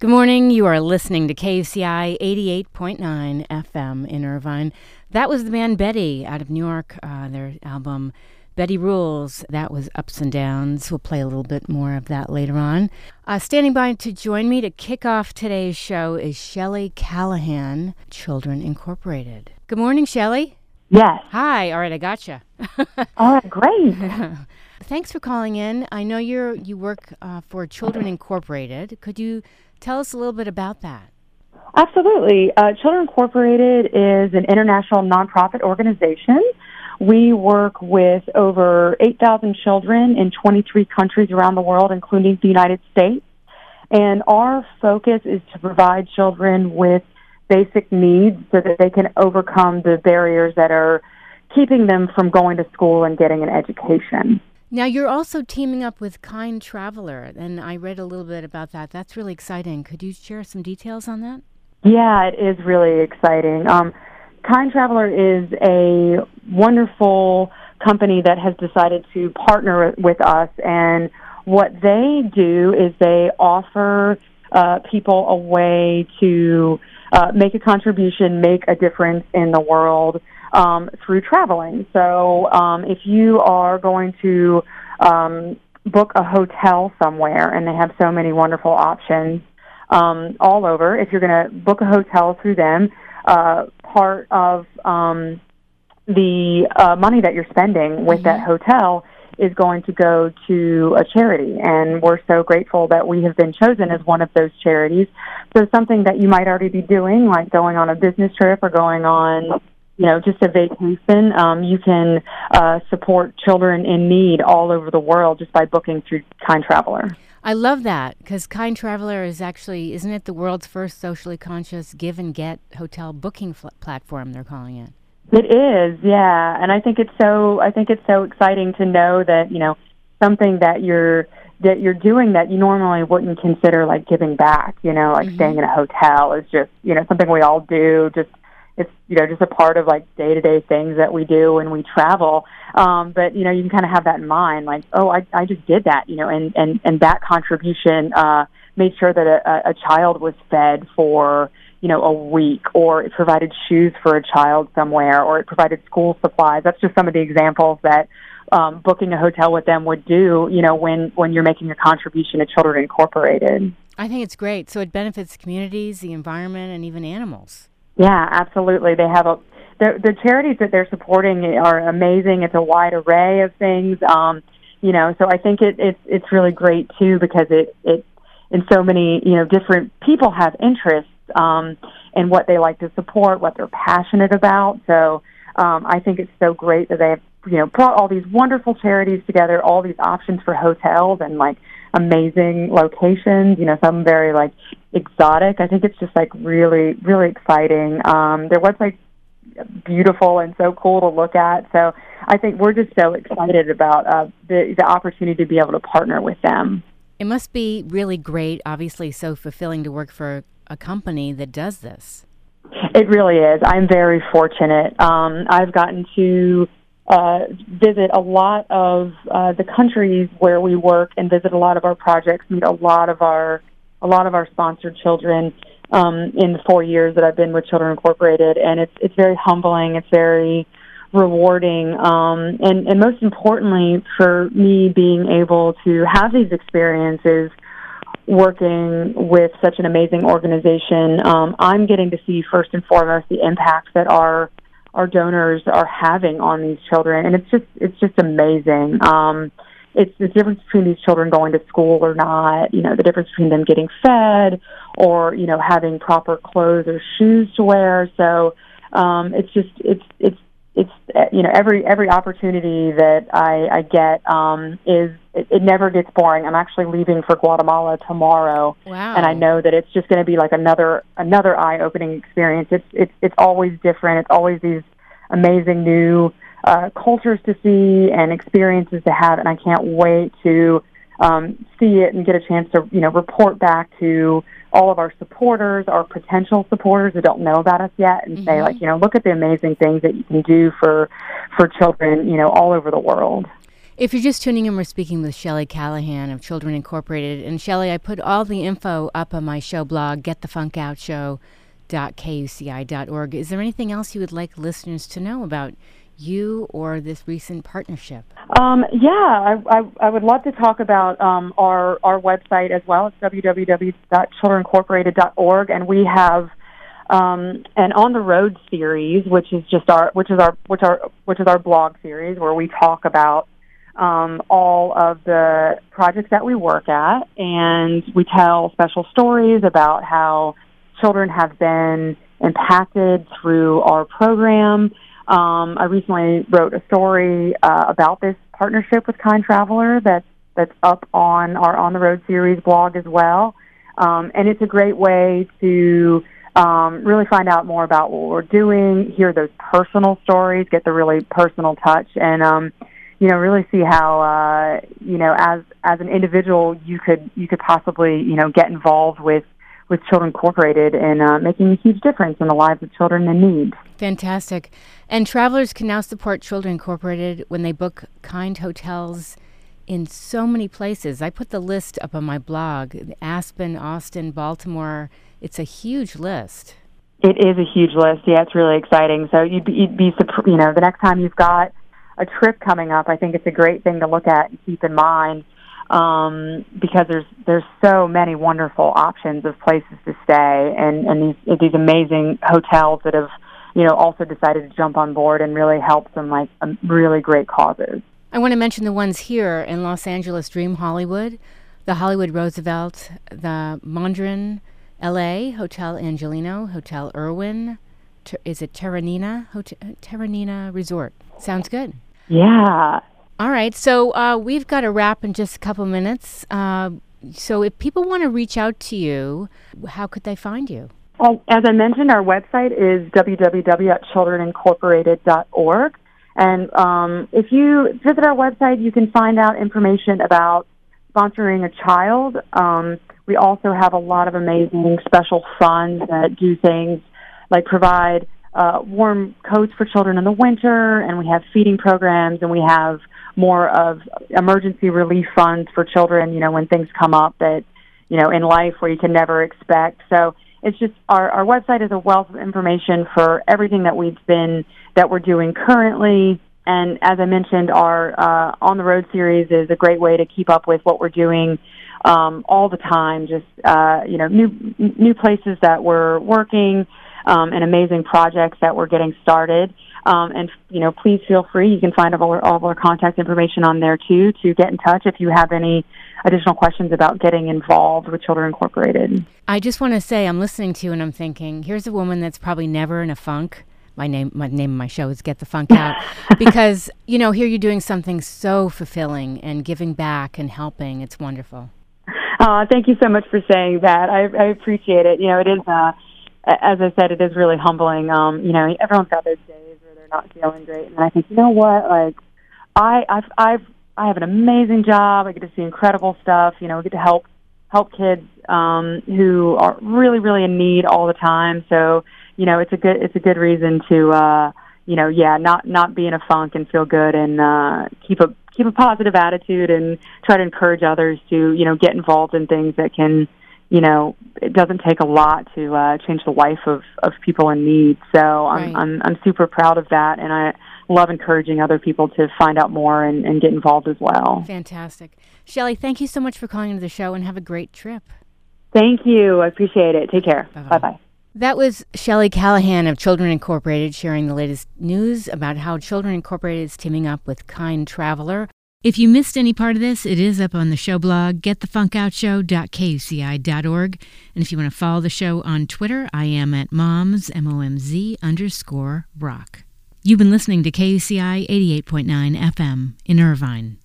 Good morning. You are listening to KUCI 88.9 FM in Irvine. That was the band Betty out of New York. Uh, their album Betty Rules. That was Ups and Downs. We'll play a little bit more of that later on. Uh, standing by to join me to kick off today's show is Shelly Callahan, Children Incorporated. Good morning, Shelly. Yes. Hi. All right, I gotcha. All right, great. Thanks for calling in. I know you're you work uh, for Children Incorporated. Could you Tell us a little bit about that. Absolutely. Uh, Children Incorporated is an international nonprofit organization. We work with over 8,000 children in 23 countries around the world, including the United States. And our focus is to provide children with basic needs so that they can overcome the barriers that are keeping them from going to school and getting an education. Now, you're also teaming up with Kind Traveler, and I read a little bit about that. That's really exciting. Could you share some details on that? Yeah, it is really exciting. Um, kind Traveler is a wonderful company that has decided to partner with us, and what they do is they offer uh, people a way to uh, make a contribution, make a difference in the world um, through traveling. So um, if you are going to um, book a hotel somewhere, and they have so many wonderful options um, all over, if you're going to book a hotel through them, uh, part of um, the uh, money that you're spending with mm-hmm. that hotel is going to go to a charity. And we're so grateful that we have been chosen as one of those charities. So something that you might already be doing, like going on a business trip or going on you know, just a vacation. Um, you can uh, support children in need all over the world just by booking through Kind Traveler. I love that because Kind Traveler is actually, isn't it the world's first socially conscious give and get hotel booking fl- platform? They're calling it. It is, yeah, and I think it's so. I think it's so exciting to know that you know something that you're that you're doing that you normally wouldn't consider like giving back. You know, like mm-hmm. staying in a hotel is just you know something we all do just it's you know just a part of like day to day things that we do when we travel um but you know you can kind of have that in mind like oh i i just did that you know and and and that contribution uh made sure that a, a child was fed for you know a week or it provided shoes for a child somewhere or it provided school supplies that's just some of the examples that um, booking a hotel with them would do, you know, when when you're making a contribution to Children Incorporated. I think it's great. So it benefits communities, the environment, and even animals. Yeah, absolutely. They have a the the charities that they're supporting are amazing. It's a wide array of things. Um, you know, so I think it, it's it's really great too because it it in so many you know different people have interests um, in what they like to support, what they're passionate about. So um, I think it's so great that they have you know brought all these wonderful charities together, all these options for hotels and like amazing locations. You know, some very like exotic. I think it's just like really, really exciting. Um, their website's beautiful and so cool to look at. So I think we're just so excited about uh, the the opportunity to be able to partner with them. It must be really great, obviously, so fulfilling to work for a company that does this. It really is. I'm very fortunate. Um, I've gotten to uh, visit a lot of uh, the countries where we work and visit a lot of our projects, meet a lot of our a lot of our sponsored children um, in the four years that I've been with Children Incorporated, and it's it's very humbling. It's very rewarding, um, and and most importantly, for me being able to have these experiences working with such an amazing organization, um, I'm getting to see first and foremost the impact that our our donors are having on these children, and it's just it's just amazing. Um, it's the difference between these children going to school or not. You know, the difference between them getting fed or you know having proper clothes or shoes to wear. So um, it's just it's it's it's you know every every opportunity that I, I get um, is it, it never gets boring. I'm actually leaving for Guatemala tomorrow, wow. and I know that it's just going to be like another another eye opening experience. It's it's it's always different. It's always these amazing new uh, cultures to see and experiences to have, and I can't wait to um, see it and get a chance to you know report back to all of our supporters, our potential supporters who don't know about us yet, and mm-hmm. say like, you know, look at the amazing things that you can do for for children, you know, all over the world. If you're just tuning in, we're speaking with Shelley Callahan of Children Incorporated. And Shelley, I put all the info up on my show blog, getthefunkoutshow.kuci.org. Is there anything else you would like listeners to know about you or this recent partnership? Um, yeah, I, I, I, would love to talk about um, our our website as well. It's www.childrenincorporated.org, and we have um, an on the road series, which is just our which is our which our which is our blog series where we talk about um, all of the projects that we work at, and we tell special stories about how children have been impacted through our program. Um, I recently wrote a story uh, about this partnership with Kind Traveler that's that's up on our On the Road series blog as well, um, and it's a great way to um, really find out more about what we're doing, hear those personal stories, get the really personal touch, and um, you know really see how uh, you know as as an individual you could you could possibly you know get involved with with Children Incorporated and uh, making a huge difference in the lives of children in need. Fantastic. And travelers can now support Children Incorporated when they book kind hotels in so many places. I put the list up on my blog Aspen, Austin, Baltimore. It's a huge list. It is a huge list. Yeah, it's really exciting. So you'd be, you'd be you know, the next time you've got a trip coming up, I think it's a great thing to look at and keep in mind um, because there's there's so many wonderful options of places to stay and and these these amazing hotels that have you know also decided to jump on board and really help some like um, really great causes. I want to mention the ones here in Los Angeles, Dream Hollywood, the Hollywood Roosevelt, the Mondrian, L.A. Hotel Angeleno, Hotel Erwin. Ter- is it Terranina Hotel Terranina Resort? Sounds good. Yeah. All right. So uh, we've got a wrap in just a couple minutes. Uh, so if people want to reach out to you, how could they find you? As I mentioned, our website is www.childrenincorporated.org. And um, if you visit our website, you can find out information about sponsoring a child. Um, we also have a lot of amazing special funds that do things like provide uh, warm coats for children in the winter, and we have feeding programs, and we have more of emergency relief funds for children, you know, when things come up that, you know, in life where you can never expect. So it's just our, our website is a wealth of information for everything that we've been, that we're doing currently. And as I mentioned, our uh, On the Road series is a great way to keep up with what we're doing um, all the time. Just, uh, you know, new, new places that we're working um, and amazing projects that we're getting started. Um, and you know, please feel free. You can find all, our, all of our contact information on there too to get in touch if you have any additional questions about getting involved with Children Incorporated. I just want to say I'm listening to you and I'm thinking, here's a woman that's probably never in a funk. My name, my name of my show is Get the Funk Out, because you know here you're doing something so fulfilling and giving back and helping. It's wonderful. Uh, thank you so much for saying that. I, I appreciate it. You know, it is, uh, as I said, it is really humbling. Um, you know, everyone's got those days where they're not feeling great. And I think, you know what, like I I've I've I have an amazing job. I get to see incredible stuff. You know, I get to help help kids um, who are really really in need all the time. So you know, it's a good it's a good reason to uh, you know, yeah, not not be in a funk and feel good and uh, keep a keep a positive attitude and try to encourage others to you know get involved in things that can you know, it doesn't take a lot to uh, change the life of, of people in need. So I'm, right. I'm I'm super proud of that, and I love encouraging other people to find out more and, and get involved as well. Fantastic, Shelly, Thank you so much for calling into the show, and have a great trip. Thank you. I appreciate it. Take care. Bye bye. That was Shelly Callahan of Children Incorporated sharing the latest news about how Children Incorporated is teaming up with Kind Traveler if you missed any part of this, it is up on the show blog, getthefunkoutshow.kuci.org. And if you want to follow the show on Twitter, I am at moms, M-O-M-Z underscore rock. You've been listening to KUCI 88.9 FM in Irvine.